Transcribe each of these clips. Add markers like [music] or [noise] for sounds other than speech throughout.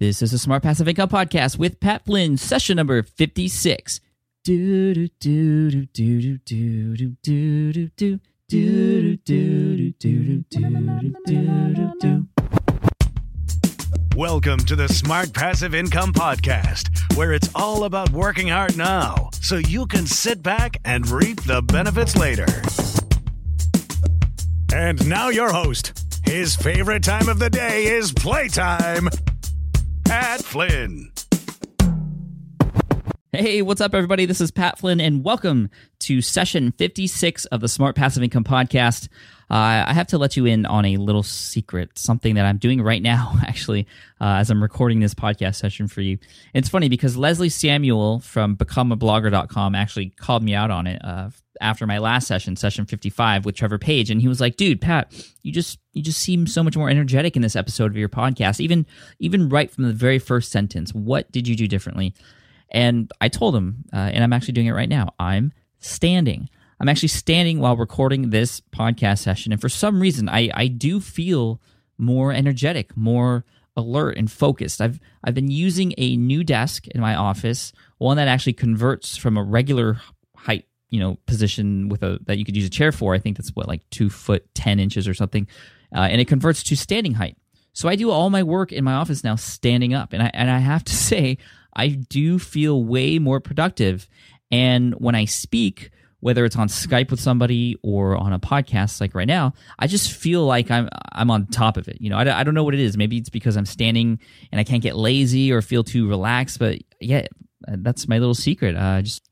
This is a Smart Passive Income podcast with Pat Flynn, session number 56. Do do do do do do do do do do do do do do do do do Welcome to the Smart Passive Income Podcast, where it's all about working hard now so you can sit back and reap the benefits later. And now, your host. His favorite time of the day is playtime. Pat Flynn. Hey, what's up, everybody? This is Pat Flynn, and welcome to session 56 of the Smart Passive Income Podcast. Uh, I have to let you in on a little secret, something that I'm doing right now, [laughs] actually, uh, as I'm recording this podcast session for you. It's funny because Leslie Samuel from BecomeAblogger.com actually called me out on it uh, after my last session, session 55 with Trevor Page, and he was like, "Dude, Pat, you just you just seem so much more energetic in this episode of your podcast, even even right from the very first sentence. What did you do differently?" And I told him, uh, and I'm actually doing it right now. I'm standing. I'm actually standing while recording this podcast session. And for some reason, I, I do feel more energetic, more alert and focused. I've I've been using a new desk in my office, one that actually converts from a regular you know, position with a that you could use a chair for. I think that's what like two foot ten inches or something, uh, and it converts to standing height. So I do all my work in my office now standing up, and I and I have to [laughs] say I do feel way more productive. And when I speak, whether it's on Skype with somebody or on a podcast like right now, I just feel like I'm I'm on top of it. You know, I, I don't know what it is. Maybe it's because I'm standing and I can't get lazy or feel too relaxed. But yeah, that's my little secret. Uh, just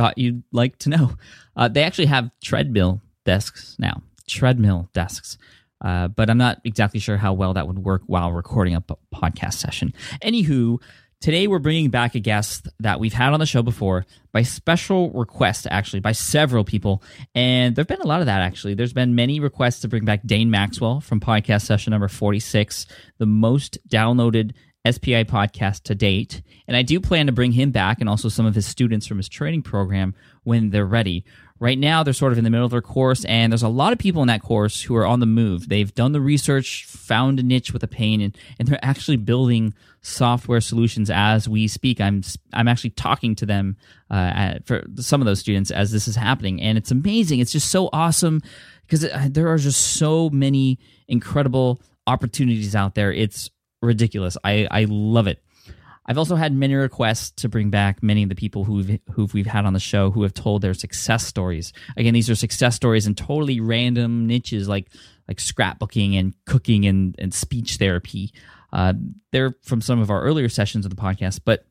thought you'd like to know. [laughs] Uh, they actually have treadmill desks now. Treadmill desks. Uh, but I'm not exactly sure how well that would work while recording a podcast session. Anywho, Today, we're bringing back a guest that we've had on the show before by special request, actually, by several people. And there have been a lot of that, actually. There's been many requests to bring back Dane Maxwell from podcast session number 46, the most downloaded SPI podcast to date. And I do plan to bring him back and also some of his students from his training program when they're ready. Right now, they're sort of in the middle of their course, and there's a lot of people in that course who are on the move. They've done the research, found a niche with a pain, and, and they're actually building software solutions as we speak. I'm I'm actually talking to them uh, at, for some of those students as this is happening, and it's amazing. It's just so awesome because uh, there are just so many incredible opportunities out there. It's ridiculous. I I love it. I've also had many requests to bring back many of the people who've who we've had on the show who have told their success stories. Again, these are success stories in totally random niches like like scrapbooking and cooking and, and speech therapy. Uh, they're from some of our earlier sessions of the podcast, but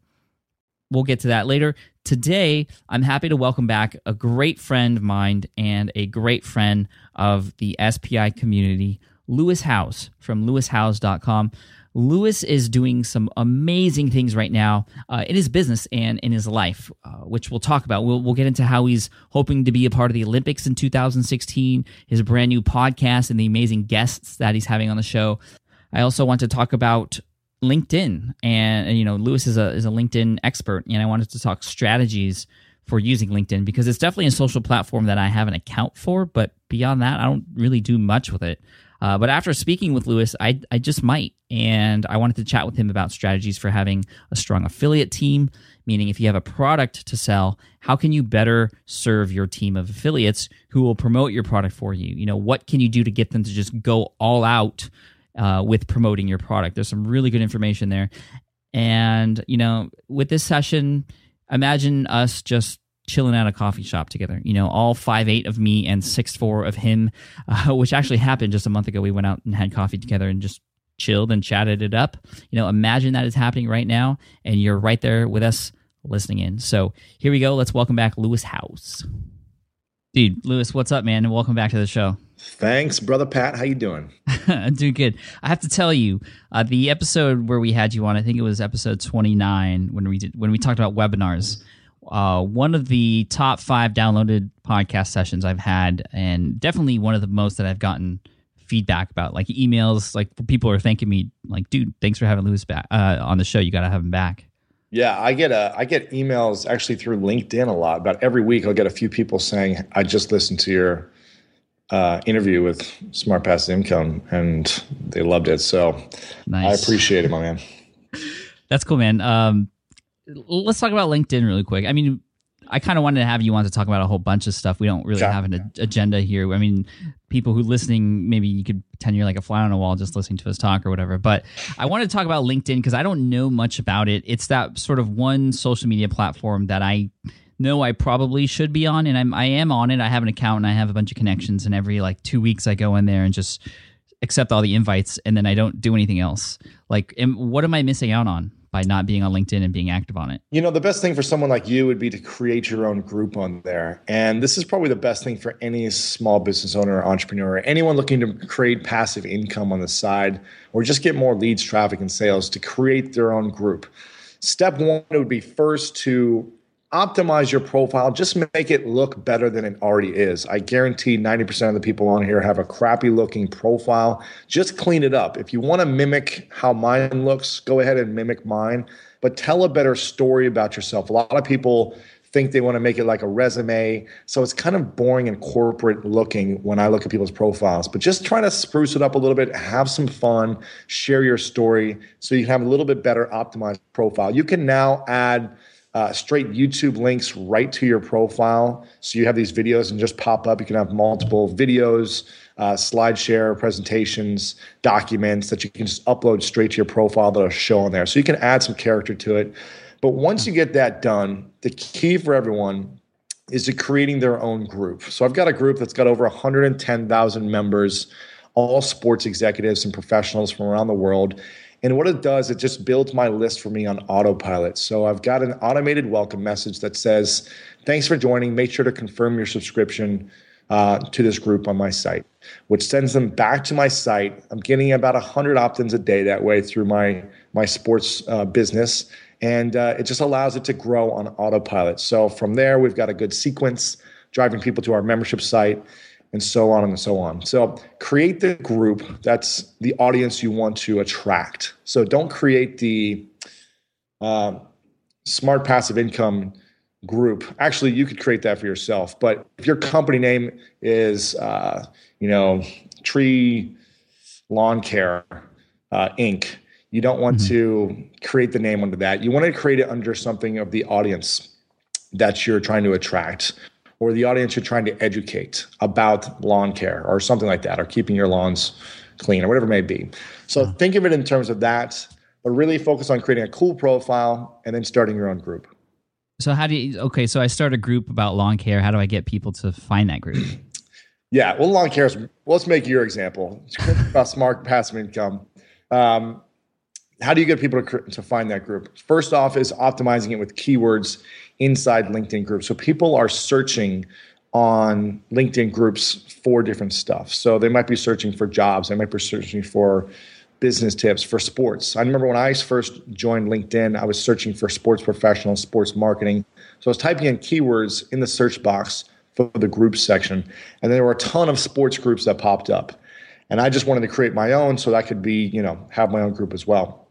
we'll get to that later. Today, I'm happy to welcome back a great friend of mine and a great friend of the SPI community, Lewis Howes from lewishowes.com. Lewis is doing some amazing things right now uh, in his business and in his life, uh, which we'll talk about. We'll, we'll get into how he's hoping to be a part of the Olympics in 2016, his brand new podcast, and the amazing guests that he's having on the show. I also want to talk about LinkedIn, and you know, Lewis is a is a LinkedIn expert, and I wanted to talk strategies for using LinkedIn because it's definitely a social platform that I have an account for, but beyond that, I don't really do much with it. Uh, but after speaking with Lewis, I, I just might. And I wanted to chat with him about strategies for having a strong affiliate team, meaning if you have a product to sell, how can you better serve your team of affiliates who will promote your product for you? You know, what can you do to get them to just go all out uh, with promoting your product? There's some really good information there. And, you know, with this session, imagine us just chilling at a coffee shop together. You know, all five eight of me and six four of him, uh, [laughs] which actually happened just a month ago. We went out and had coffee together and just chilled and chatted it up. You know, imagine that is happening right now, and you're right there with us listening in. So here we go. Let's welcome back Lewis Howes. Dude, Lewis, what's up, man? And welcome back to the show. Thanks, brother Pat. How you doing? [laughs] doing good. I have to tell you, uh, the episode where we had you on, I think it was episode twenty nine when we did when we talked about webinars uh, one of the top five downloaded podcast sessions I've had, and definitely one of the most that I've gotten feedback about, like emails. Like people are thanking me, like, "Dude, thanks for having Lewis back uh, on the show. You got to have him back." Yeah, I get a I get emails actually through LinkedIn a lot. About every week, I'll get a few people saying, "I just listened to your uh, interview with Smart Passive Income, and they loved it." So nice. I appreciate it, my man. [laughs] That's cool, man. Um, let's talk about LinkedIn really quick. I mean, I kind of wanted to have you on to talk about a whole bunch of stuff. We don't really have an agenda here. I mean, people who listening, maybe you could pretend you're like a fly on a wall just listening to us talk or whatever. But I wanted to talk about LinkedIn because I don't know much about it. It's that sort of one social media platform that I know I probably should be on, and I'm I am on it. I have an account and I have a bunch of connections, and every like two weeks I go in there and just accept all the invites, and then I don't do anything else. Like, am, what am I missing out on? By not being on LinkedIn and being active on it? You know, the best thing for someone like you would be to create your own group on there. And this is probably the best thing for any small business owner or entrepreneur, or anyone looking to create passive income on the side or just get more leads, traffic, and sales to create their own group. Step one would be first to optimize your profile, just make it look better than it already is. I guarantee 90% of the people on here have a crappy looking profile. Just clean it up. If you want to mimic how mine looks, go ahead and mimic mine, but tell a better story about yourself. A lot of people think they want to make it like a resume. So it's kind of boring and corporate looking when I look at people's profiles. But just try to spruce it up a little bit, have some fun, share your story so you can have a little bit better optimized profile. You can now add uh, straight YouTube links right to your profile. So you have these videos and just pop up. You can have multiple videos, uh, slide share, presentations, documents that you can just upload straight to your profile that'll show on there. So you can add some character to it. But once you get that done, the key for everyone is to creating their own group. So I've got a group that's got over 110,000 members, all sports executives and professionals from around the world. And what it does, it just builds my list for me on autopilot. So I've got an automated welcome message that says, Thanks for joining. Make sure to confirm your subscription uh, to this group on my site, which sends them back to my site. I'm getting about 100 opt ins a day that way through my, my sports uh, business. And uh, it just allows it to grow on autopilot. So from there, we've got a good sequence driving people to our membership site and so on and so on. So create the group that's the audience you want to attract. So don't create the uh, smart passive income group. Actually, you could create that for yourself. But if your company name is, uh, you know, Tree Lawn Care uh, Inc., you don't want mm-hmm. to create the name under that. You want to create it under something of the audience that you're trying to attract or the audience you're trying to educate about lawn care or something like that, or keeping your lawns clean or whatever it may be. So yeah. think of it in terms of that, but really focus on creating a cool profile and then starting your own group. So how do you okay, so I start a group about lawn care. How do I get people to find that group? [clears throat] yeah, well lawn care is well, let's make your example. It's about smart [laughs] passive income. Um, how do you get people to, to find that group? First off, is optimizing it with keywords inside LinkedIn groups. So people are searching on LinkedIn groups for different stuff. So they might be searching for jobs, they might be searching for business tips for sports. I remember when I first joined LinkedIn, I was searching for sports professionals, sports marketing. So I was typing in keywords in the search box for the groups section, and there were a ton of sports groups that popped up. And I just wanted to create my own so that I could be, you know, have my own group as well.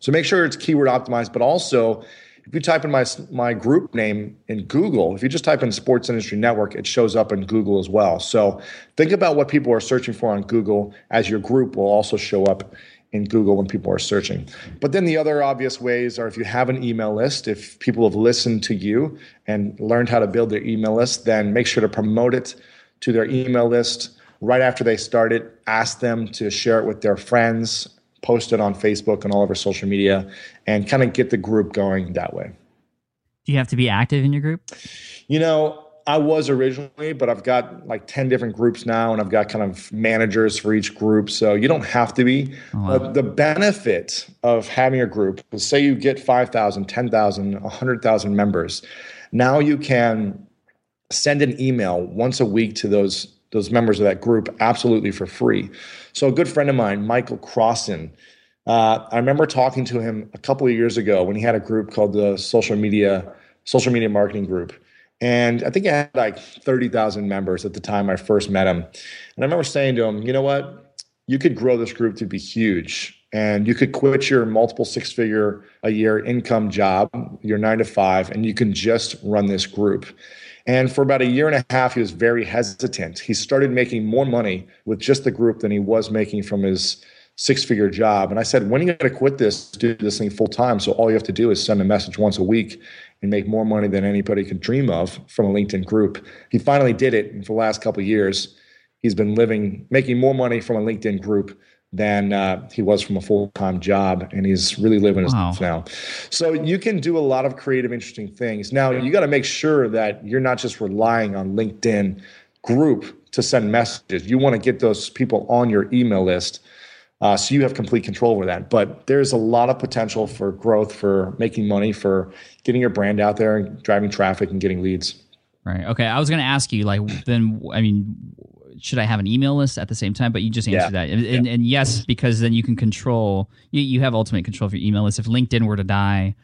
So make sure it's keyword optimized, but also if you type in my my group name in Google, if you just type in Sports Industry Network, it shows up in Google as well. So think about what people are searching for on Google, as your group will also show up in Google when people are searching. But then the other obvious ways are if you have an email list, if people have listened to you and learned how to build their email list, then make sure to promote it to their email list right after they start it. Ask them to share it with their friends, post it on Facebook and all of our social media, and kind of get the group going that way. Do you have to be active in your group? You know, I was originally, but I've got like 10 different groups now, and I've got kind of managers for each group. So you don't have to be. Oh, wow. But the benefit of having a group say you get 5,000, 10,000, 100,000 members. Now you can send an email once a week to those those members of that group absolutely for free. So a good friend of mine, Michael Crossan, uh, I remember talking to him a couple of years ago when he had a group called the Social Media Social Media Marketing Group. And I think I had like 30,000 members at the time I first met him. And I remember saying to him, you know what? You could grow this group to be huge and you could quit your multiple six figure a year income job, your nine to five, and you can just run this group. And for about a year and a half, he was very hesitant. He started making more money with just the group than he was making from his six figure job. And I said, when are you going to quit this, do this thing full time? So all you have to do is send a message once a week and make more money than anybody could dream of from a LinkedIn group. He finally did it. And for the last couple years, he's been living, making more money from a LinkedIn group than uh, he was from a full time job, and he's really living his wow. life now. So you can do a lot of creative, interesting things. Now you got to make sure that you're not just relying on LinkedIn group to send messages. You want to get those people on your email list. Uh, so you have complete control over that. But there's a lot of potential for growth, for making money, for getting your brand out there and driving traffic and getting leads. Right. Okay. I was going to ask you, like, then, I mean, should I have an email list at the same time? But you just answered yeah. that, and, and, and, yes, because then you can control. You, you have ultimate control of your email list. If LinkedIn were to die,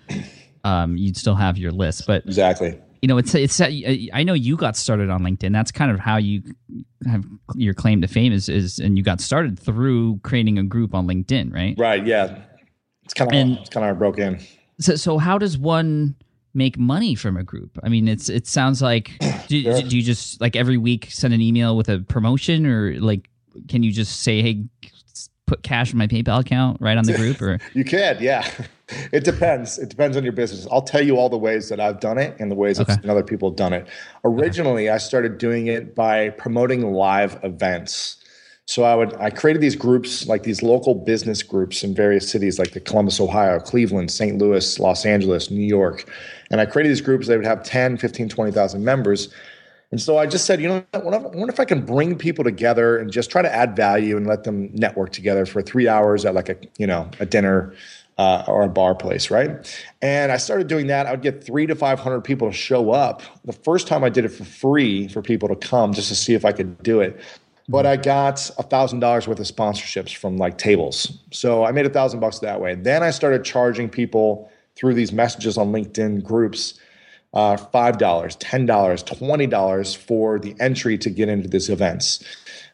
um, you'd still have your list. But exactly, you know, it's it's. I know you got started on LinkedIn. That's kind of how you have your claim to fame is is, and you got started through creating a group on LinkedIn, right? Right. Yeah. It's kind of and, it's kind of broke in. So so how does one make money from a group? I mean, it's it sounds like [coughs] do, sure. do, you just like every week send an email with a promotion, or like can you just say, hey, put cash in my PayPal account right on the [laughs] group? Or you can, yeah. [laughs] It depends. It depends on your business. I'll tell you all the ways that I've done it and the ways okay. that other people have done it. Originally, okay. I started doing it by promoting live events. So I would I created these groups like these local business groups in various cities like the Columbus, Ohio, Cleveland, St. Louis, Los Angeles, New York. And I created these groups they would have 10, 15, 20,000 members. And so I just said, you know, I wonder if I can bring people together and just try to add value and let them network together for 3 hours at like a, you know, a dinner uh, or a bar place, right? And I started doing that. I would get three to 500 people to show up. The first time I did it for free for people to come just to see if I could do it but I got a thousand dollars worth of sponsorships from like tables. So I made a thousand bucks that way. Then I started charging people through these messages on LinkedIn groups uh, $5, $10, $20 for the entry to get into these events.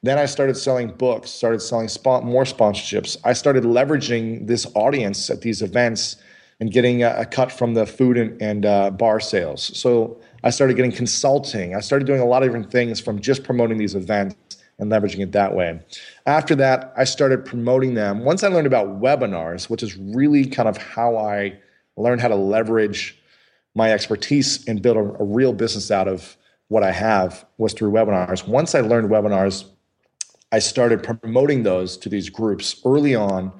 Then I started selling books, started selling more sponsorships. I started leveraging this audience at these events and getting a, a cut from the food and, and uh, bar sales. So I started getting consulting. I started doing a lot of different things from just promoting these events and leveraging it that way. After that, I started promoting them. Once I learned about webinars, which is really kind of how I learned how to leverage my expertise and build a, a real business out of what I have, was through webinars. Once I learned webinars, I started promoting those to these groups early on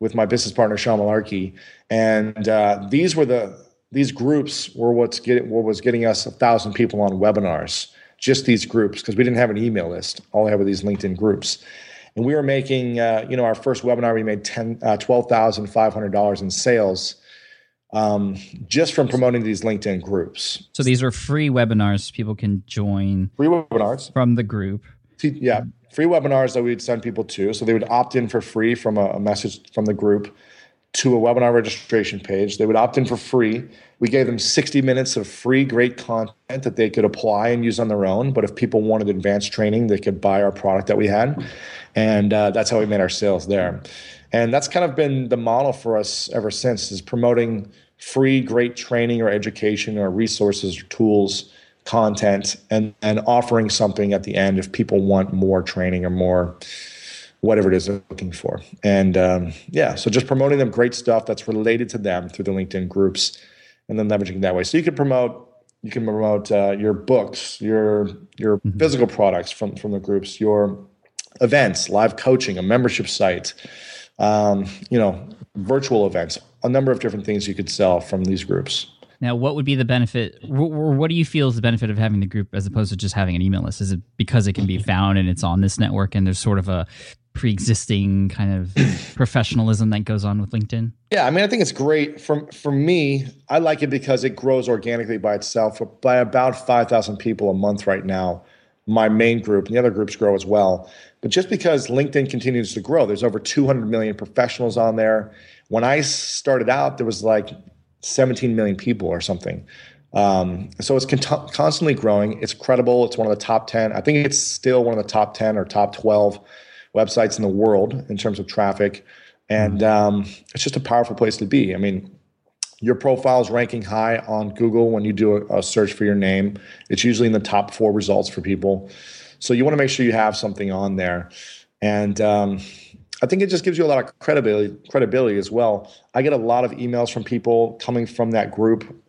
with my business partner Sean Malarkey, and uh, these were the these groups were what's what was getting us a thousand people on webinars just these groups because we didn't have an email list. All I had were these LinkedIn groups. And we were making, uh, you know, our first webinar, we made 10, uh, $12,500 in sales um, just from promoting these LinkedIn groups. So these are free webinars people can join. Free webinars. From the group. Yeah, free webinars that we'd send people to. So they would opt in for free from a, a message from the group to a webinar registration page. They would opt in for free. We gave them 60 minutes of free, great content that they could apply and use on their own. But if people wanted advanced training, they could buy our product that we had. And uh, that's how we made our sales there. And that's kind of been the model for us ever since is promoting free, great training or education or resources or tools, content, and, and offering something at the end if people want more training or more whatever it is they're looking for. And um, yeah, so just promoting them great stuff that's related to them through the LinkedIn groups and then leveraging that way. So you can promote you can promote uh, your books, your your mm-hmm. physical products from from the groups, your events, live coaching, a membership site, um, you know, virtual events, a number of different things you could sell from these groups. Now, what would be the benefit, or what do you feel is the benefit of having the group as opposed to just having an email list? Is it because it can be found and it's on this network and there's sort of a pre-existing kind of [clears throat] professionalism that goes on with LinkedIn? Yeah, I mean, I think it's great. For for me, I like it because it grows organically by itself by about five thousand people a month right now. My main group and the other groups grow as well. But just because LinkedIn continues to grow, there's over 200 million professionals on there. When I started out, there was like 17 million people or something. Um, so it's con- constantly growing. It's credible. It's one of the top 10. I think it's still one of the top 10 or top 12 websites in the world in terms of traffic. And um, it's just a powerful place to be. I mean, your profile is ranking high on Google when you do a, a, search for your name. It's usually in the top four results for people. So you want to make sure you have something on there. And um, I think it just gives you a lot of credibility, credibility as well. I get a lot of emails from people coming from that group.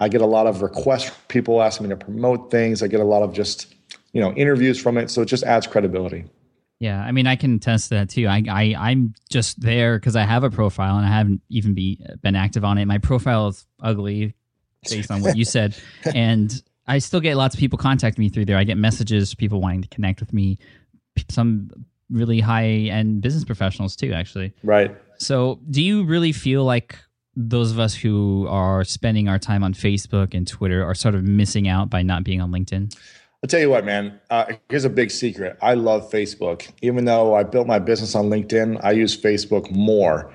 I get a lot of requests from people asking me to promote things. I get a lot of just, you know, interviews from it. So it just adds credibility. Yeah, I mean, I can attest to that too. I, I I'm just there because I have a profile and I haven't even be been active on it. My profile is ugly, based on what you said, [laughs] and I still get lots of people contacting me through there. I get messages, people wanting to connect with me, some really high end business professionals too, actually. Right. So, do you really feel like those of us who are spending our time on Facebook and Twitter are sort of missing out by not being on LinkedIn? I'll tell you what, man. Uh, here's a big secret. I love Facebook. Even though I built my business on LinkedIn, I use Facebook more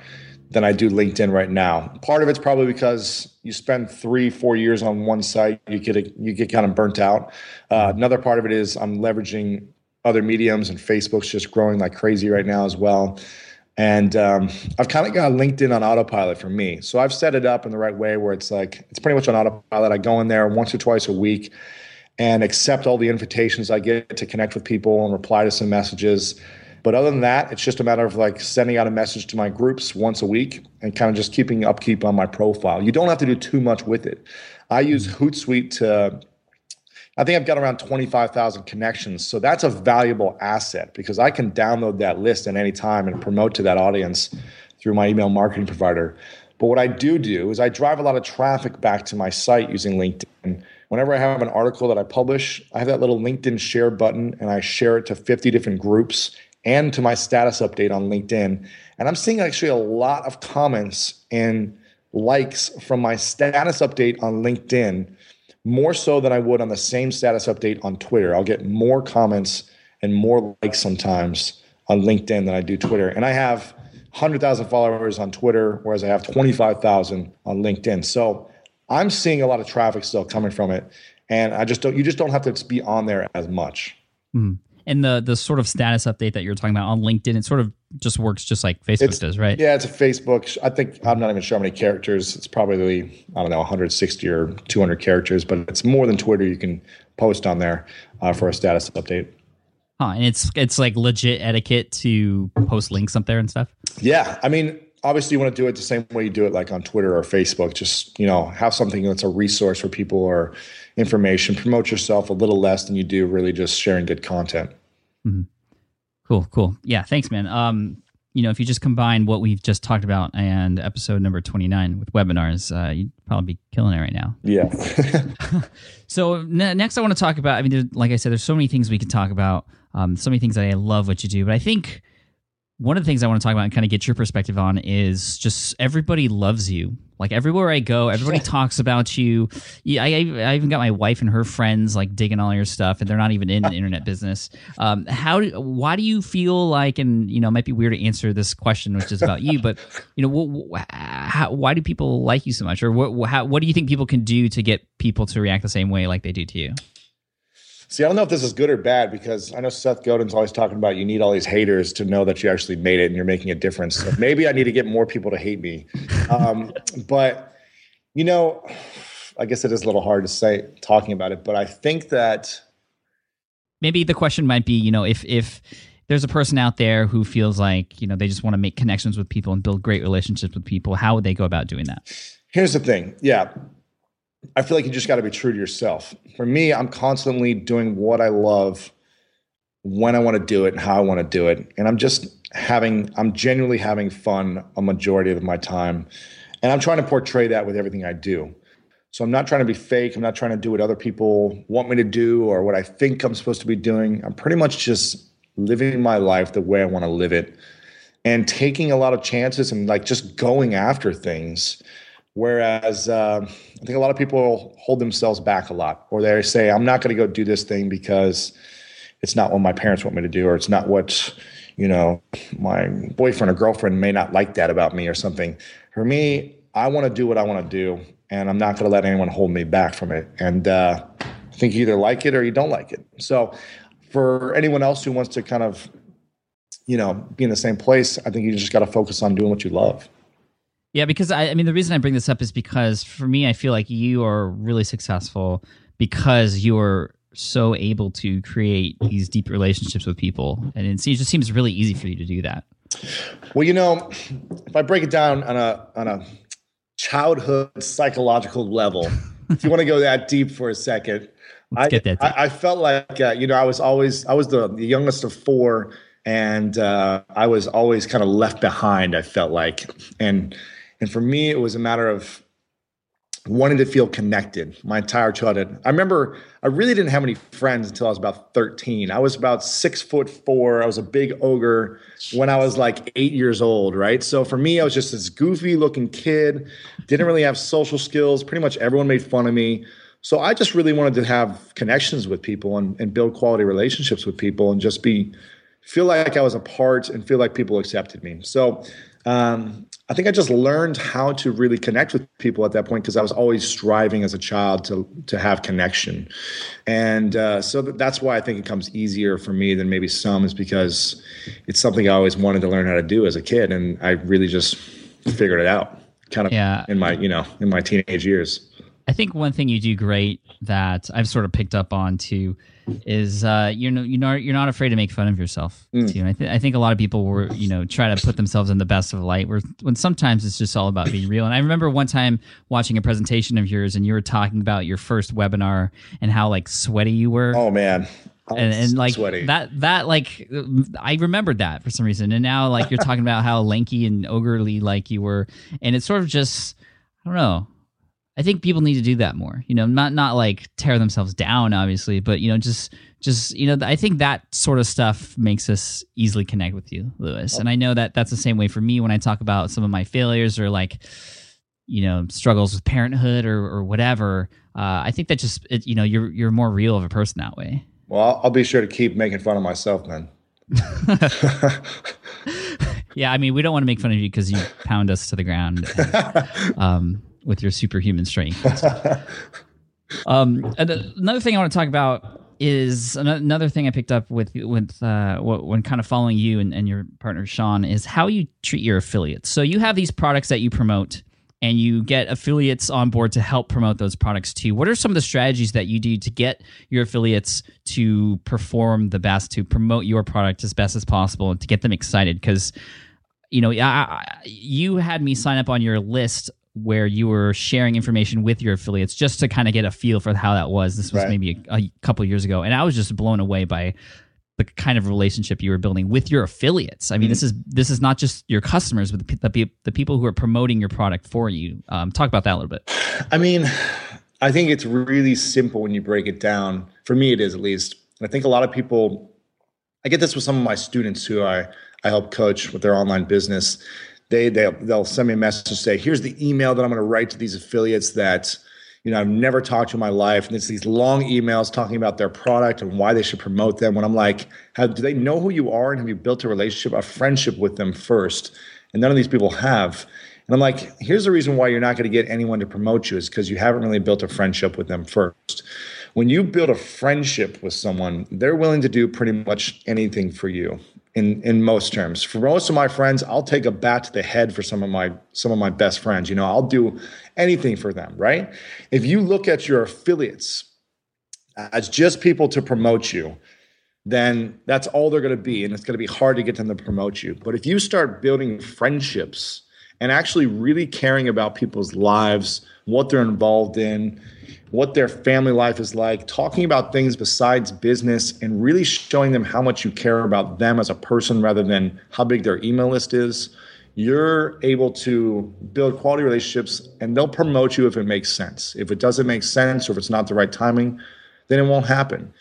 than I do LinkedIn right now. Part of it's probably because you spend three, four years on one site, you get a, you get kind of burnt out. Uh, another part of it is I'm leveraging other mediums, and Facebook's just growing like crazy right now as well. And um, I've kind of got LinkedIn on autopilot for me. So I've set it up in the right way where it's like it's pretty much on autopilot. I go in there once or twice a week and accept all the invitations I get to connect with people and reply to some messages. But other than that, it's just a matter of like sending out a message to my groups once a week and kind of just keeping upkeep on my profile. You don't have to do too much with it. I hmm. use Hootsuite to, I think I've got around 25,000 connections. So that's a valuable asset because I can download that list at any time and promote to that audience through my email marketing provider. But what I do do is I drive a lot of traffic back to my site using LinkedIn whenever I have an article that I publish, I have that little LinkedIn share button and I share it to 50 different groups and to my status update on LinkedIn. And I'm seeing actually a lot of comments and likes from my status update on LinkedIn, more so than I would on the same status update on Twitter. I'll get more comments and more likes sometimes on LinkedIn than I do Twitter. And I have 100,000 followers on Twitter, whereas I have 25,000 on LinkedIn. So I'm seeing a lot of traffic still coming from it, and I just don't. You just don't have to be on there as much. Mm. And the the sort of status update that you're talking about on LinkedIn, it sort of just works just like Facebook it's, does, right? Yeah, it's a Facebook. I think I'm not even sure how many characters. It's probably I don't know 160 or 200 characters, but it's more than Twitter. You can post on there uh, for a status update. Huh, and it's it's like legit etiquette to post links up there and stuff. Yeah, I mean, obviously you want to do it the same way you do it like on Twitter or Facebook. Just, you know, have something that's a resource for people or information. Promote yourself a little less than you do really just sharing good content. Mm-hmm. Cool, cool. Yeah, thanks, man. Um, you know, if you just combine what we've just talked about and episode number 29 with webinars, uh, you'd probably be killing it right now. Yeah. [laughs] [laughs] so n- next I want to talk about, I mean, like I said, there's so many things we could talk about. Um, so many things that I love what you do, but I think one of the things I want to talk about and kind of get your perspective on is just everybody loves you. Like everywhere I go, everybody talks about you. Yeah, I, I, even got my wife and her friends like digging all your stuff, and they're not even in the internet business. Um, how? Do, why do you feel like? And you know, it might be weird to answer this question, which is about you, but you know, what, how, why do people like you so much, or what? How, what do you think people can do to get people to react the same way like they do to you? See, I don't know if this is good or bad because I know Seth Godin's always talking about you need all these haters to know that you actually made it and you're making a difference. So maybe I need to get more people to hate me. Um, [laughs] but, you know, I guess it is a little hard to say talking about it, but I think that maybe the question might be, you know, if if there's a person out there who feels like, you know, they just want to make connections with people and build great relationships with people, how would they go about doing that? Here's the thing. Yeah. I feel like you just got to be true to yourself. For me, I'm constantly doing what I love when I want to do it and how I want to do it. And I'm just having, I'm genuinely having fun a majority of my time. And I'm trying to portray that with everything I do. So I'm not trying to be fake. I'm not trying to do what other people want me to do or what I think I'm supposed to be doing. I'm pretty much just living my life the way I want to live it and taking a lot of chances and like just going after things. Whereas uh, I think a lot of people hold themselves back a lot, or they say, I'm not going to go do this thing because it's not what my parents want me to do, or it's not what, you know, my boyfriend or girlfriend may not like that about me or something. For me, I want to do what I want to do, and I'm not going to let anyone hold me back from it. And uh, I think you either like it or you don't like it. So for anyone else who wants to kind of, you know, be in the same place, I think you just got to focus on doing what you love. Yeah, because I, I mean, the reason I bring this up is because for me, I feel like you are really successful because you're so able to create these deep relationships with people, and it just seems really easy for you to do that. Well, you know, if I break it down on a on a childhood psychological level, if you want to go that deep for a second, [laughs] Let's I, get that. I, I, felt like uh, you know I was always I was the, the youngest of four, and uh, I was always kind of left behind. I felt like, and and for me it was a matter of wanting to feel connected my entire childhood. I remember I really didn't have any friends until I was about 13. I was about six foot four. I was a big ogre when I was like eight years old, right? So for me, I was just this goofy looking kid, didn't really have social skills. Pretty much everyone made fun of me. So I just really wanted to have connections with people and, and build quality relationships with people and just be feel like I was a part and feel like people accepted me. So um, I think I just learned how to really connect with people at that point because I was always striving as a child to to have connection, and uh, so that's why I think it comes easier for me than maybe some is because it's something I always wanted to learn how to do as a kid, and I really just figured it out kind of yeah. in my you know in my teenage years. I think one thing you do great that I've sort of picked up on too is uh, you're no, you're not you're not afraid to make fun of yourself mm. too. And I, th- I think a lot of people were you know try to put themselves in the best of light. Where when sometimes it's just all about being real. And I remember one time watching a presentation of yours, and you were talking about your first webinar and how like sweaty you were. Oh man. And, and like sweaty. that that like I remembered that for some reason, and now like you're talking about how lanky and ogrely like you were, and it's sort of just I don't know I think people need to do that more. You know, not not like tear themselves down, obviously, but you know, just just you know, I think that sort of stuff makes us easily connect with you, Lewis. And I know that that's the same way for me when I talk about some of my failures or like you know struggles with parenthood or or whatever. Uh, I think that just it, you know you're you're more real of a person that way. Well, I'll, I'll be sure to keep making fun of myself then. [laughs] [laughs] yeah, I mean, we don't want to make fun of you because you pound us to the ground. And, um, with your superhuman strength. [laughs] um, another thing I want to talk about is another thing I picked up with with uh, when kind of following you and, and your partner Sean is how you treat your affiliates. So you have these products that you promote, and you get affiliates on board to help promote those products too. What are some of the strategies that you do to get your affiliates to perform the best, to promote your product as best as possible, and to get them excited? Because you know, I, I, you had me sign up on your list where you were sharing information with your affiliates just to kind of get a feel for how that was. This was right. maybe a, a couple years ago, and I was just blown away by the kind of relationship you were building with your affiliates. I mean, mm-hmm. this is this is not just your customers, but the, the, the people who are promoting your product for you. Um, talk about that a little bit. I mean, I think it's really simple when you break it down. For me, it is at least. I think a lot of people. I get this with some of my students who I I help coach with their online business they they'll, they'll send me a message say here's the email that i'm going to write to these affiliates that you know i've never talked to in my life. And it's these long emails talking about their product and why they should promote them when i'm like how, do they know who you are and have you built a relationship a friendship with them first? And none of these people have. And i'm like here's the reason why you're not going to get anyone to promote you is because you haven't really built a friendship with them first. When you build a friendship with someone, they're willing to do pretty much anything for you in in most terms. For most of my friends, I'll take a bat to the head for some of my some of my best friends. You know, I'll do anything for them, right? If you look at your affiliates as just people to promote you, then that's all they're going to be and it's going to be hard to get them to promote you. But if you start building friendships and actually really caring about people's lives, what they're involved in, what their family life is like, talking about things besides business, and really showing them how much you care about them as a person rather than how big their email list is, you're able to build quality relationships and they'll promote you if it makes sense. If it doesn't make sense or if it's not the right timing, then it won't happen.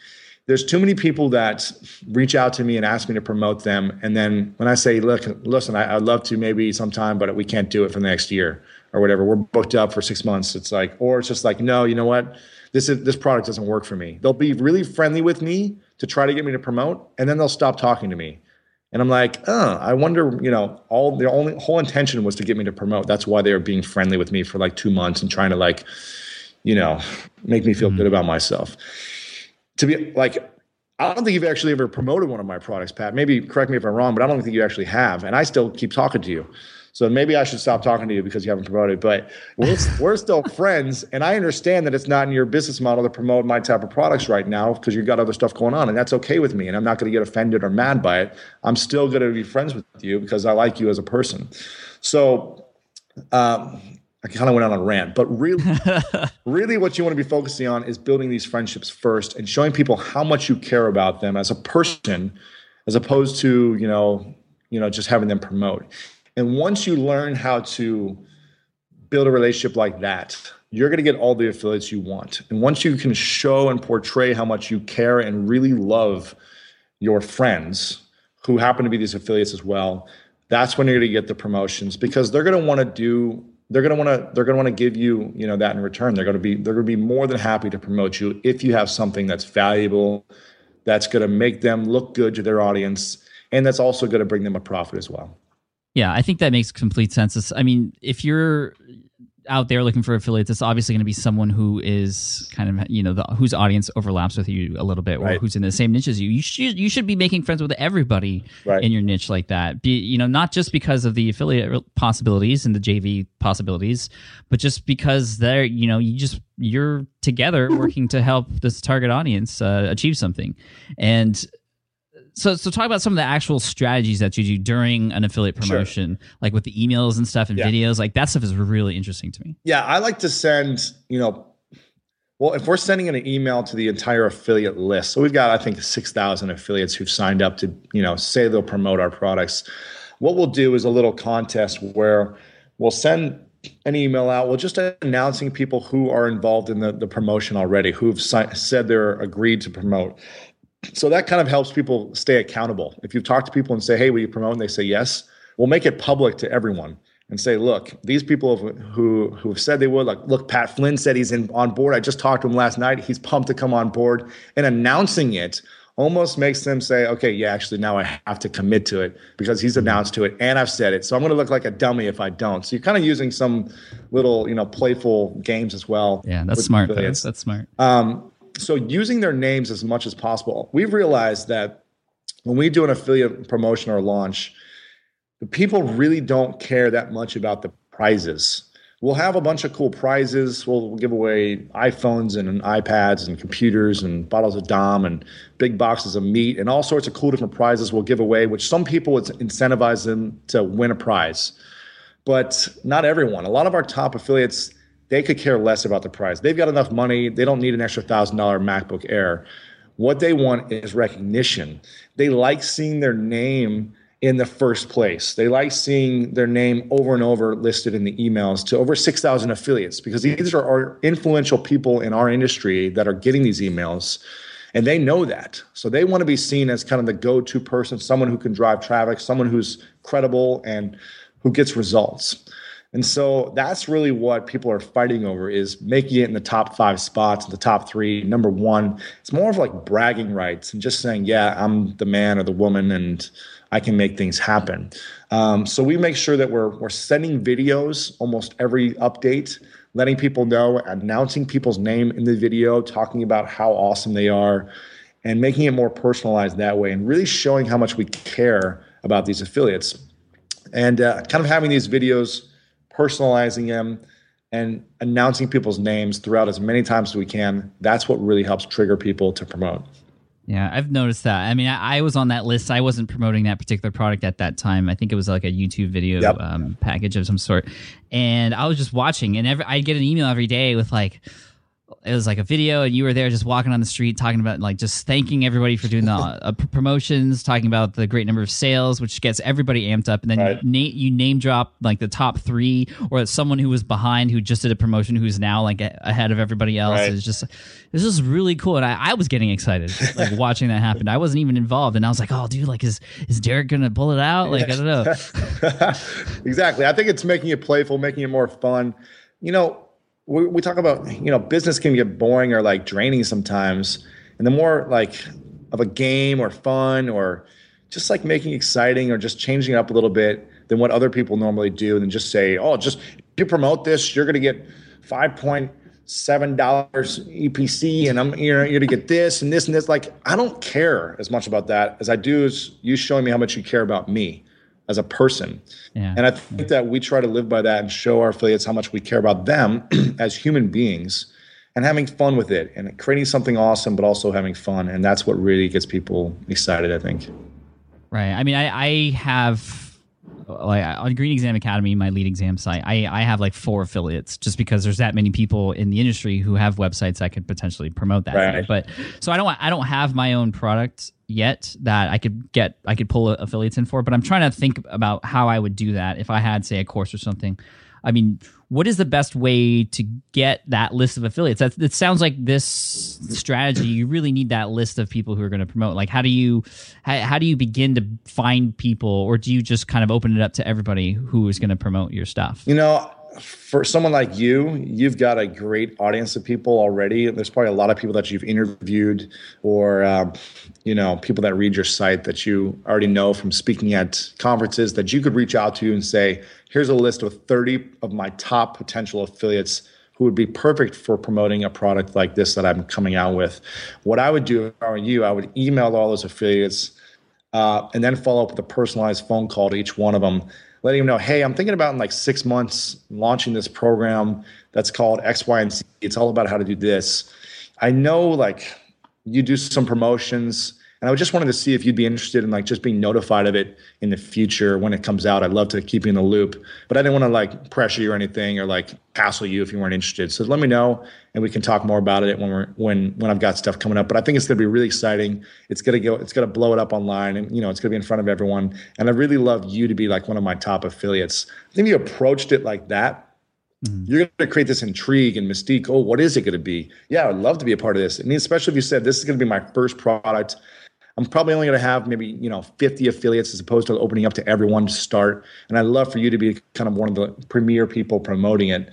There's too many people that reach out to me and ask me to promote them. And then when I say, look, listen, I, would love to maybe sometime, but we can't do it for the next year or whatever. We're booked up for six months. It's like, or it's just like, no, you know what? This is this product doesn't work for me. They'll be really friendly with me to try to get me to promote, and then they'll stop talking to me. And I'm like, oh, I wonder, you know, all their only whole intention was to get me to promote. That's why they were being friendly with me for like two months and trying to like, you know, make me feel mm-hmm. good about myself. To be like, I don't think you've actually ever promoted one of my products, Pat. Maybe correct me if I'm wrong, but I don't think you actually have. And I still keep talking to you. So maybe I should stop talking to you because you haven't promoted. But we're, [laughs] we're still friends, and I understand that it's not in your business model to promote my type of products right now because you've got other stuff going on, and that's okay with me. And I'm not going to get offended or mad by it. I'm still going to be friends with you because I like you as a person. So. Um, I kind of went out on a rant, but really, [laughs] really, what you want to be focusing on is building these friendships first and showing people how much you care about them as a person, as opposed to you know, you know, just having them promote. And once you learn how to build a relationship like that, you're going to get all the affiliates you want. And once you can show and portray how much you care and really love your friends who happen to be these affiliates as well, that's when you're going to get the promotions because they're going to want to do they're going to want to they're going to want to give you you know that in return they're going to be they're going to be more than happy to promote you if you have something that's valuable that's going to make them look good to their audience and that's also going to bring them a profit as well yeah, I think that makes complete sense. I mean, if you're out there looking for affiliates, it's obviously going to be someone who is kind of you know the, whose audience overlaps with you a little bit, or right. who's in the same niche as you. You should you should be making friends with everybody right. in your niche like that. Be you know not just because of the affiliate possibilities and the JV possibilities, but just because they're you know you just you're together [laughs] working to help this target audience uh, achieve something, and so so talk about some of the actual strategies that you do during an affiliate promotion sure. like with the emails and stuff and yeah. videos like that stuff is really interesting to me yeah i like to send you know well if we're sending an email to the entire affiliate list so we've got i think 6000 affiliates who've signed up to you know say they'll promote our products what we'll do is a little contest where we'll send an email out well just announcing people who are involved in the, the promotion already who've si- said they're agreed to promote so that kind of helps people stay accountable. If you talk to people and say, "Hey, will you promote?" and they say yes, we'll make it public to everyone and say, "Look, these people who who have said they would, like, look, Pat Flynn said he's in on board. I just talked to him last night. He's pumped to come on board." And announcing it almost makes them say, "Okay, yeah, actually, now I have to commit to it because he's announced to it and I've said it. So I'm going to look like a dummy if I don't." So you're kind of using some little, you know, playful games as well. Yeah, that's smart. That's, that's smart. Um, so using their names as much as possible. We've realized that when we do an affiliate promotion or launch, the people really don't care that much about the prizes. We'll have a bunch of cool prizes. We'll, we'll give away iPhones and iPads and computers and bottles of Dom and big boxes of meat and all sorts of cool different prizes we'll give away, which some people would incentivize them to win a prize. But not everyone. A lot of our top affiliates they could care less about the price. They've got enough money. They don't need an extra thousand dollar MacBook Air. What they want is recognition. They like seeing their name in the first place. They like seeing their name over and over listed in the emails to over 6,000 affiliates because these are our influential people in our industry that are getting these emails and they know that. So they want to be seen as kind of the go to person, someone who can drive traffic, someone who's credible and who gets results. And so that's really what people are fighting over is making it in the top five spots, the top three, number one. It's more of like bragging rights and just saying, yeah, I'm the man or the woman and I can make things happen. Um, so we make sure that we're, we're sending videos almost every update letting people know, announcing people's name in the video, talking about how awesome they are, and making it more personalized that way, and really showing how much we care about these affiliates. And uh, kind of having these videos, personalizing them, and announcing people's names throughout as many times as we can. That's what really helps trigger people to promote. Yeah, I've noticed that. I mean, I, I, was on that list. I wasn't promoting that particular product at that time. I think it was like a YouTube video yep. um, package of some sort, and I was just watching. And every, I'd get an email every day with like, it was like a video and you were there just walking on the street talking about like just thanking everybody for doing the [laughs] uh, promotions talking about the great number of sales which gets everybody amped up. And then right. you, na- you, name drop like the top three or someone who was behind who just did a promotion who's now like a- ahead of everybody else. Right. it's just this is really cool. And I, I was getting excited [laughs] like watching that happen. I wasn't even involved. And i was like oh dude like is is derek gonna pull it out? Like i don't know. [laughs] Exactly. I think it's making it playful making it more fun. You know we, we talk about you know business can get boring or like draining sometimes. And the more like of a game or fun or just like making exciting or just changing it up a little bit than what other people normally do and then just say oh just you promote this. You're going to get 5.7 dollars epc and i'm you're, you're going to get this and this and this. Like i don't care as much about that as i do is you showing me how much you care about me as a person. Yeah. And I think that we try to live by that and show our affiliates how much we care about them [clears throat] as human beings and having fun with it and creating something awesome, but also having fun. And that's what really gets people excited, I think. Right. I mean, I, I have like on Green Exam Academy, my lead exam site, I, I have like four affiliates just because there's that many people in the industry who have websites that could potentially promote that. Right. But so I don't I don't have my own product yet that I could get I could pull affiliates in for, but I'm trying to think about how I would do that if I had say a course or something. I mean, what is the best way to get that list of affiliates? That it sounds like this strategy. You really need that list of people who are going to promote. Like, how do you how, how do you begin to find people, or do you just kind of open it up to everybody who is going to promote your stuff? You know, for someone like you, you've got a great audience of people already. There's probably a lot of people that you've interviewed, or um, you know, people that read your site that you already know from speaking at conferences that you could reach out to and say, "Here's a list of 30 of my top potential affiliates." Who would be perfect for promoting a product like this that I'm coming out with? What I would do if I were you, I would email all those affiliates uh, and then follow up with a personalized phone call to each one of them letting them know, hey, I'm thinking about in like six months launching this program that's called X, Y, and Z. It's all about how to do this. I know like you do some promotions and I just wanted to see if you'd be interested in like just being notified of it in the future when it comes out. I'd love to keep you in the loop, but I didn't want to like pressure you or anything or like hassle you if you weren't interested. So let me know and we can talk more about it when we're when when I've got stuff coming up. But I think it's going to be really exciting. It's going to go. It's going to blow it up online, and you know it's going to be in front of everyone. And I really love you to be like one of my top affiliates. I think you approached it like that Mm-hmm. You're going to create this intrigue and mystique. Oh, what is it going to be? Yeah, I'd love to be a part of this. I mean, especially if you said this is going to be my first product. I'm probably only going to have maybe you know 50 affiliates as opposed to opening up to everyone to start. And I'd love for you to be kind of one of the premier people promoting it.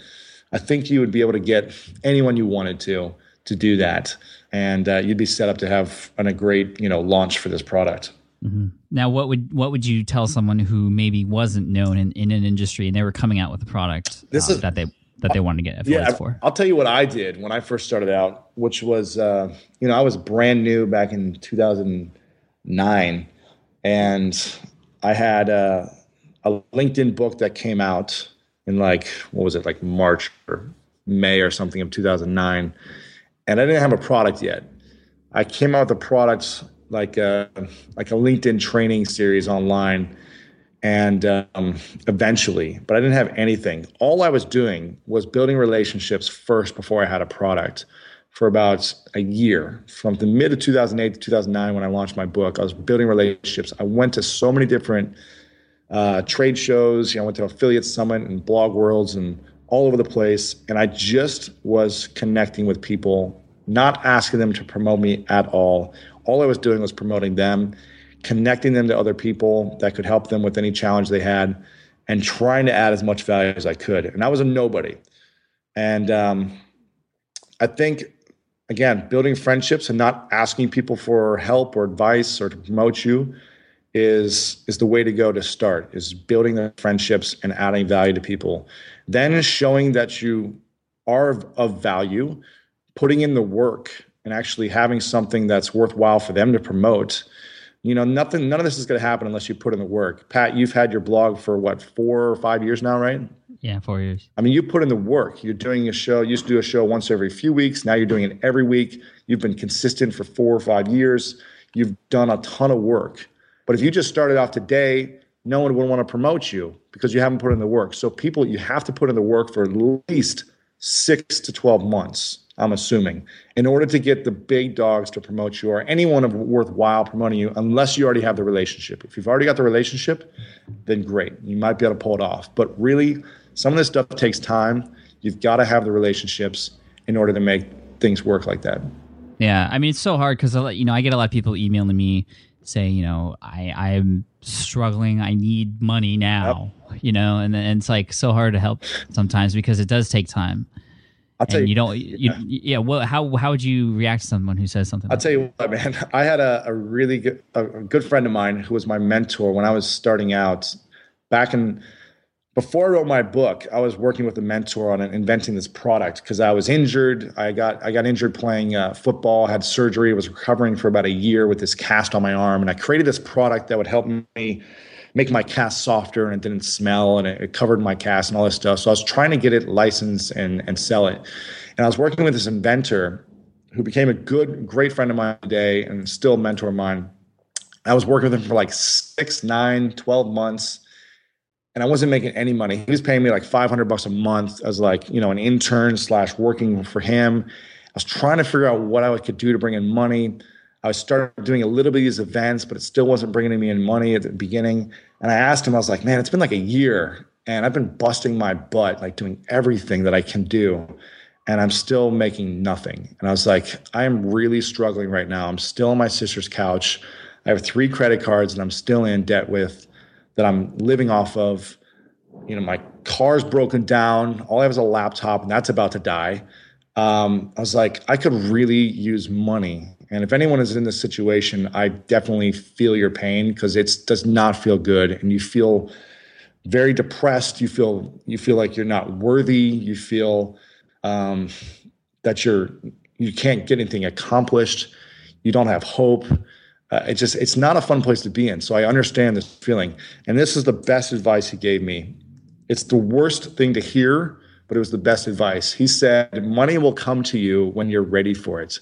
I think you would be able to get anyone you wanted to to do that, and uh, you'd be set up to have an, a great you know launch for this product. Mm-hmm. Now, what would what would you tell someone who maybe wasn't known in, in an industry and they were coming out with a product uh, is, that they that they wanted to get yeah, for? I'll tell you what I did when I first started out, which was, uh, you know, I was brand new back in 2009, and I had uh, a LinkedIn book that came out in like what was it, like March or May or something of 2009, and I didn't have a product yet. I came out with a product like a like a LinkedIn training series online and um, eventually, but I didn't have anything. All I was doing was building relationships first before I had a product for about a year. From the mid of 2008 to 2009, when I launched my book, I was building relationships. I went to so many different uh, trade shows. You know, I went to affiliate summit and blog worlds and all over the place. And I just was connecting with people, not asking them to promote me at all. All I was doing was promoting them connecting them to other people that could help them with any challenge they had, and trying to add as much value as I could. And I was a nobody. And um, I think, again, building friendships and not asking people for help or advice or to promote you is is the way to go to start is building the friendships and adding value to people then showing that you are of, of value, putting in the work and actually having something that's worthwhile for them to promote, you know, nothing, none of this is going to happen unless you put in the work. Pat, you've had your blog for what, four or five years now, right? Yeah, four years. I mean, you put in the work. You're doing a show. You used to do a show once every few weeks. Now you're doing it every week. You've been consistent for four or five years. You've done a ton of work. But if you just started off today, no one would want to promote you because you haven't put in the work. So people, you have to put in the work for at least six to 12 months, I'm assuming, in order to get the big dogs to promote you or anyone of worthwhile promoting you, unless you already have the relationship. If you've already got the relationship, then great. You might be able to pull it off. But really, some of this stuff takes time. You've got to have the relationships in order to make things work like that. Yeah, I mean it's so hard because you know I get a lot of people emailing me saying you know I I'm struggling I need money now yep. you know and, and it's like so hard to help sometimes because it does take time. I'll tell and you, you don't you, yeah. yeah well how how would you react to someone who says something? I'll like tell you what man [laughs] I had a, a really good a good friend of mine who was my mentor when I was starting out back in before I wrote my book, I was working with a mentor on inventing this product because I was injured. I got I got injured playing uh, football, had surgery, was recovering for about a year with this cast on my arm, and I created this product that would help me make my cast softer and it didn't smell and it, it covered my cast and all this stuff. So I was trying to get it licensed and and sell it, and I was working with this inventor who became a good, great friend of mine today and still mentor of mine. I was working with him for like six, nine, 12 months and I wasn't making any money. He was paying me like 500 bucks a month as like, you know, an intern slash working for him. I was trying to figure out what I could do to bring in money. I started doing a little bit of these events, but it still wasn't bringing me in money at the beginning. And I asked him, I was like, man, it's been like a year and I've been busting my butt, like doing everything that I can do. And I'm still making nothing. And I was like, I am really struggling right now. I'm still on my sister's couch. I have three credit cards and I'm still in debt with that I'm living off of. You know, my car's broken down. All I have is a laptop, and that's about to die. Um, I was like, I could really use money. And if anyone is in this situation, I definitely feel your pain because it does not feel good, and you feel very depressed. You feel you feel like you're not worthy. You feel um, that you're you can't get anything accomplished. You don't have hope uh, it's just it's not a fun place to be in so i understand this feeling and this is the best advice he gave me it's the worst thing to hear but it was the best advice. He said money will come to you when you're ready for it.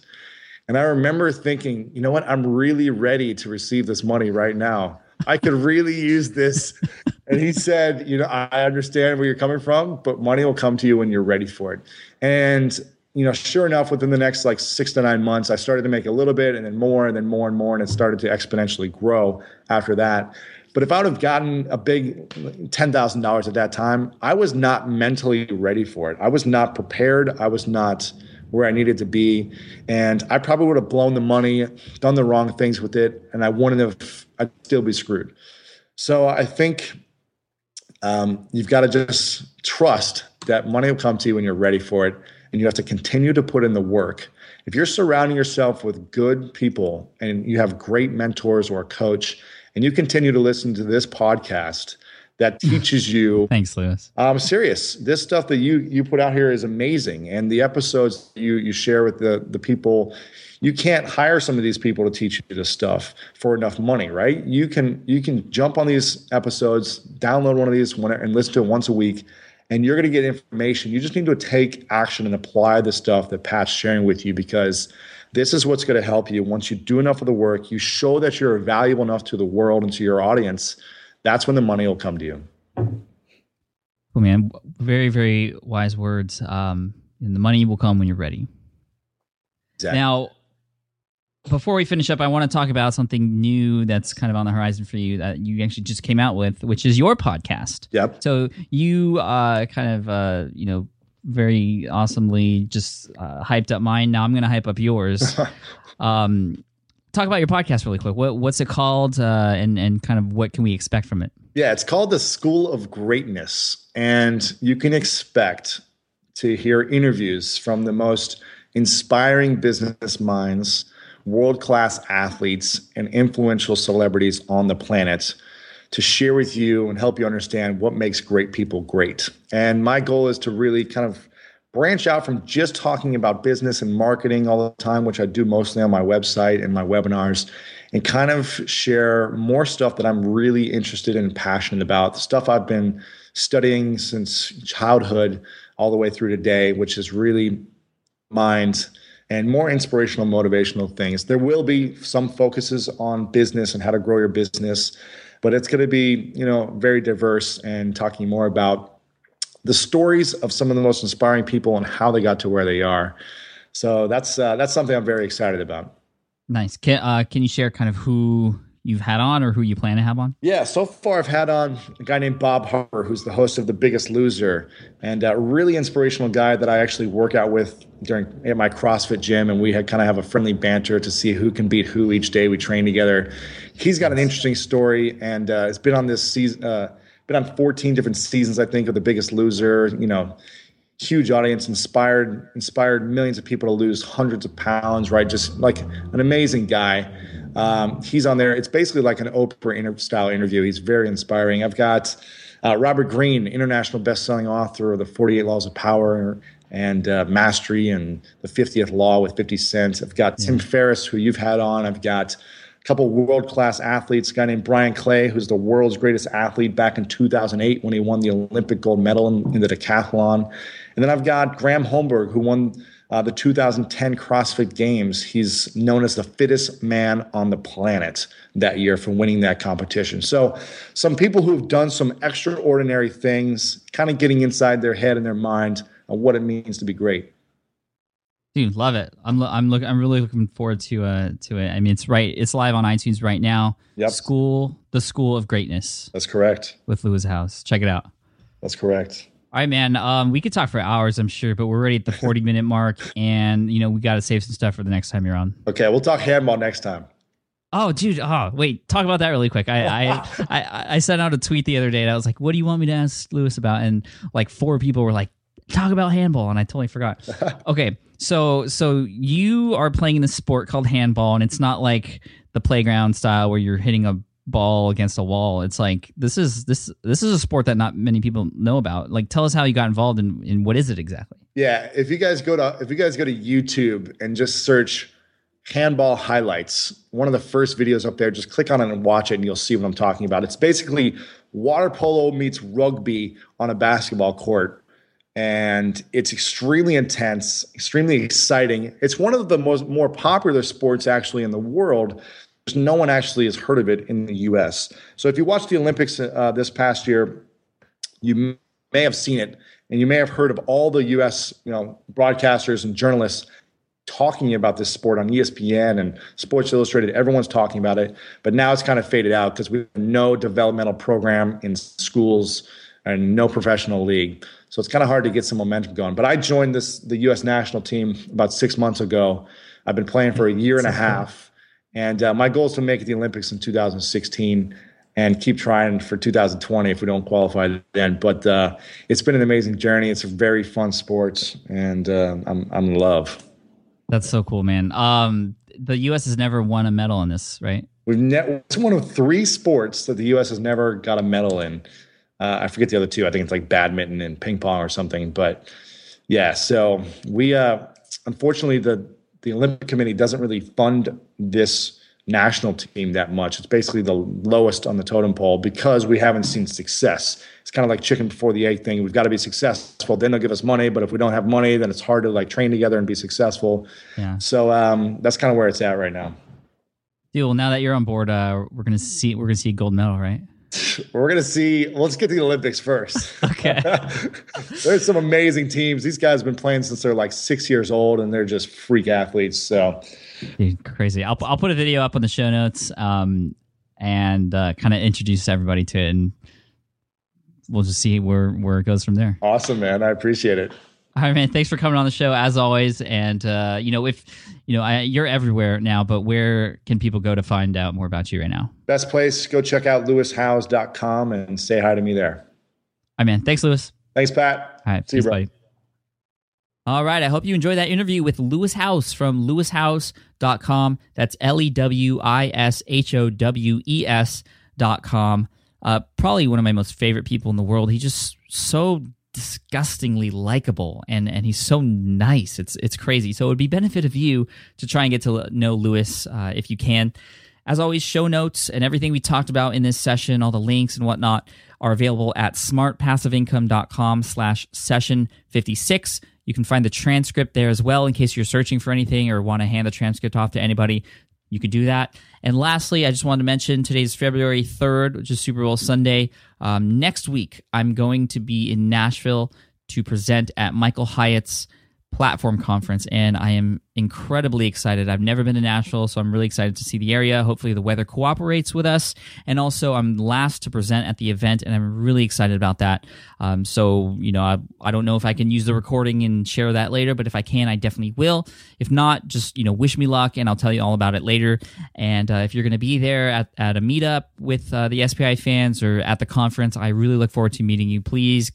And i remember thinking you know what? I'm really ready to receive this money right now. I could really use this. [laughs] And he said you know i understand where you're coming from but money will come to you when you're ready for it. And you know, sure enough, within the next like six to nine months, I started to make a little bit and then more and then more and more. And it started to exponentially grow after that. But if I would have gotten a big $10,000 at that time, I was not mentally ready for it. I was not prepared. I was not where I needed to be. And I probably would have blown the money, done the wrong things with it, and I wouldn't have, I'd still be screwed. So I think um, you've got to just trust that money will come to you when you're ready for it and you have to continue to put in the work. If you're surrounding yourself with good people and you have great mentors or a coach, and you continue to listen to this podcast that [laughs] teaches you. Thanks, Lewis. I'm serious. This stuff that you you put out here is amazing, and the episodes you you share with the the people. You can't hire some of these people to teach you this stuff for enough money, right? You can you can jump on these episodes, download one of these one, and listen to it once a week and you're going to get information. You just need to take action and apply the stuff that Pat's sharing with you because this is what's going to help you. Once you do enough of the work, you show that you're valuable enough to the world and to your audience, that's when the money will come to you. Oh man, very, very wise words. Um, and the money will come when you're ready. Exactly. Now, before we finish up, I want to talk about something new that's kind of on the horizon for you that you actually just came out with, which is your podcast. Yep. So you uh, kind of, uh, you know, very awesomely just uh, hyped up mine. Now I'm going to hype up yours. [laughs] um, talk about your podcast really quick. What, what's it called, uh, and and kind of what can we expect from it? Yeah, it's called the School of Greatness, and you can expect to hear interviews from the most inspiring business minds world class athletes and influential celebrities on the planet to share with you and help you understand what makes great people great. And my goal is to really kind of branch out from just talking about business and marketing all the time, which I do mostly on my website and my webinars, and kind of share more stuff that I'm really interested in and passionate about, the stuff I've been studying since childhood all the way through today, which is really mind and more inspirational, motivational things. There will be some focuses on business and how to grow your business, but it's going to be, you know, very diverse and talking more about the stories of some of the most inspiring people and how they got to where they are. So that's uh, that's something I'm very excited about. Nice. Can uh, can you share kind of who you've had on or who you plan to have on? Yeah, so far I've had on a guy named Bob Harper, who's the host of The Biggest Loser, and a really inspirational guy that I actually work out with during at my CrossFit gym, and we had kind of have a friendly banter to see who can beat who each day we train together. He's got an interesting story, and uh, it's been on this season. Uh, been on 14 different seasons, I think, of The Biggest Loser. You know, huge audience, inspired inspired millions of people to lose hundreds of pounds. Right, just like an amazing guy. Um, he's on there. It's basically like an Oprah inter- style interview. He's very inspiring. I've got uh, Robert Greene, international best-selling author of the 48 Laws of Power and uh, Mastery and the 50th Law with 50 Cent. I've got yeah. Tim Ferriss, who you've had on. I've got a couple world-class athletes. A guy named Bryan Clay, who's the world's greatest athlete back in 2008 when he won the Olympic gold medal in, in the decathlon. And then I've got Graham Holmberg, who won uh, the 2010 CrossFit Games. He's known as the fittest man on the planet that year for winning that competition. So, some people who've done some extraordinary things, kind of getting inside their head and their mind on what it means to be great. Dude, love it. I'm I'm look I'm really looking forward to uh to it. I mean, it's right. It's live on iTunes right now. Yep. School, the School of Greatness. That's correct. With Lewis Howes, Check it out. That's correct. All right, man. Um, we could talk for hours, I'm sure, but we're already at the [laughs] 40 minute mark, and you know we got to save some stuff for the next time you're on. Okay, we'll talk handball next time. Oh, dude. Oh, wait. Talk about that really quick. I, I, [laughs] I, I sent out a tweet the other day, and I was like, "What do you want me to ask Lewis about?" And like four people were like, "Talk about handball," and I totally forgot. [laughs] okay, so so you are playing in this sport called handball, and it's not like the playground style where you're hitting a ball against a wall. It's like this is this this is a sport that not many people know about. Like tell us how you got involved and in, in what is it exactly? Yeah, if you guys go to if you guys go to YouTube and just search handball highlights, one of the first videos up there, just click on it and watch it and you'll see what I'm talking about. It's basically water polo meets rugby on a basketball court. And it's extremely intense, extremely exciting. It's one of the most more popular sports actually in the world no one actually has heard of it in the US. So if you watched the Olympics uh, this past year, you may have seen it and you may have heard of all the US, you know, broadcasters and journalists talking about this sport on ESPN and Sports Illustrated. Everyone's talking about it, but now it's kind of faded out because we have no developmental program in schools and no professional league. So it's kind of hard to get some momentum going. But I joined this the US national team about 6 months ago. I've been playing for a year and a half and uh, my goal is to make it the Olympics in 2016 and keep trying for 2020 if we don't qualify then. But uh, it's been an amazing journey. It's a very fun sport, and uh, I'm I'm in love. That's so cool, man. Um, the U.S. has never won a medal in this, right? We've ne- it's one of three sports that the U.S. has never got a medal in. Uh, I forget the other two. I think it's like badminton and ping pong or something. But yeah, so we uh, unfortunately the the Olympic Committee doesn't really fund this national team that much. It's basically the lowest on the totem pole because we haven't seen success. It's kind of like chicken before the egg thing. We've got to be successful. Then they'll give us money, but if we don't have money, then it's hard to like train together and be successful. Yeah. So um, that's kind of where it's at right now. Dude, well, now that you're on board, uh, we're gonna see we're gonna see a gold medal, right? We're gonna see. Let's get to the Olympics first. [laughs] okay. [laughs] There's some amazing teams. These guys have been playing since they're like six years old, and they're just freak athletes. So Dude, crazy. I'll I'll put a video up on the show notes, um, and uh, kind of introduce everybody to it, and we'll just see where where it goes from there. Awesome, man. I appreciate it. All right, man. Thanks for coming on the show as always. And uh, you know, if you know, I, you're everywhere now, but where can people go to find out more about you right now? Best place, go check out lewishowes.com and say hi to me there. All right, man. Thanks, Lewis. Thanks, Pat. All right. See you, bro. Buddy. All right. I hope you enjoyed that interview with Lewis Howes from lewishowes.com. That's L E W I S H O W E S.com. Uh, probably one of my most favorite people in the world. He's just so disgustingly likable and and he's so nice. It's it's crazy. So it would be benefit of you to try and get to know lewis uh, if you can. As always show notes and everything we talked about in this session all the links and whatnot are available at smartpassiveincome.com slash session 56 you can find the transcript there as well in case you're searching for anything or want to hand the transcript off to anybody you could do that. And lastly, I just wanted to mention today's February 3rd, which is Super Bowl Sunday. Um, next week, I'm going to be in Nashville to present at Michael Hyatt's platform conference and I am incredibly excited. I've never been to Nashville, so I'm really excited to see the area. Hopefully the weather cooperates with us. And also I'm last to present at the event and I'm really excited about that. Um, so, you know, I, I don't know if I can use the recording and share that later, but if I can, I definitely will. If not, just, you know, wish me luck and I'll tell you all about it later. And uh, if you're going to be there at, at a meetup with uh, the SPI fans or at the conference, I really look forward to meeting you. Please,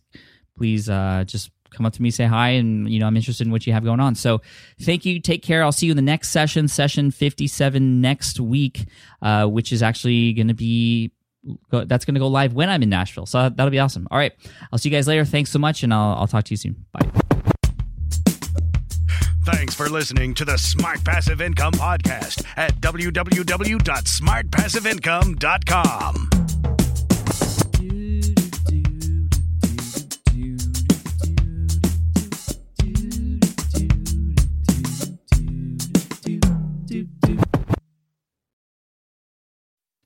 please uh, just come up to me, say hi, and you know I'm interested in what you have going on. So thank you. Take care. I'll see you in the next session, session 57 next week, uh, which is actually going to be that's going to go live when I'm in Nashville. So that'll be awesome. All right, I'll see you guys later. Thanks so much, and I'll I'll talk to you soon. Bye. Thanks for listening to the Smart Passive Income Podcast at www.smartpassiveincome.com.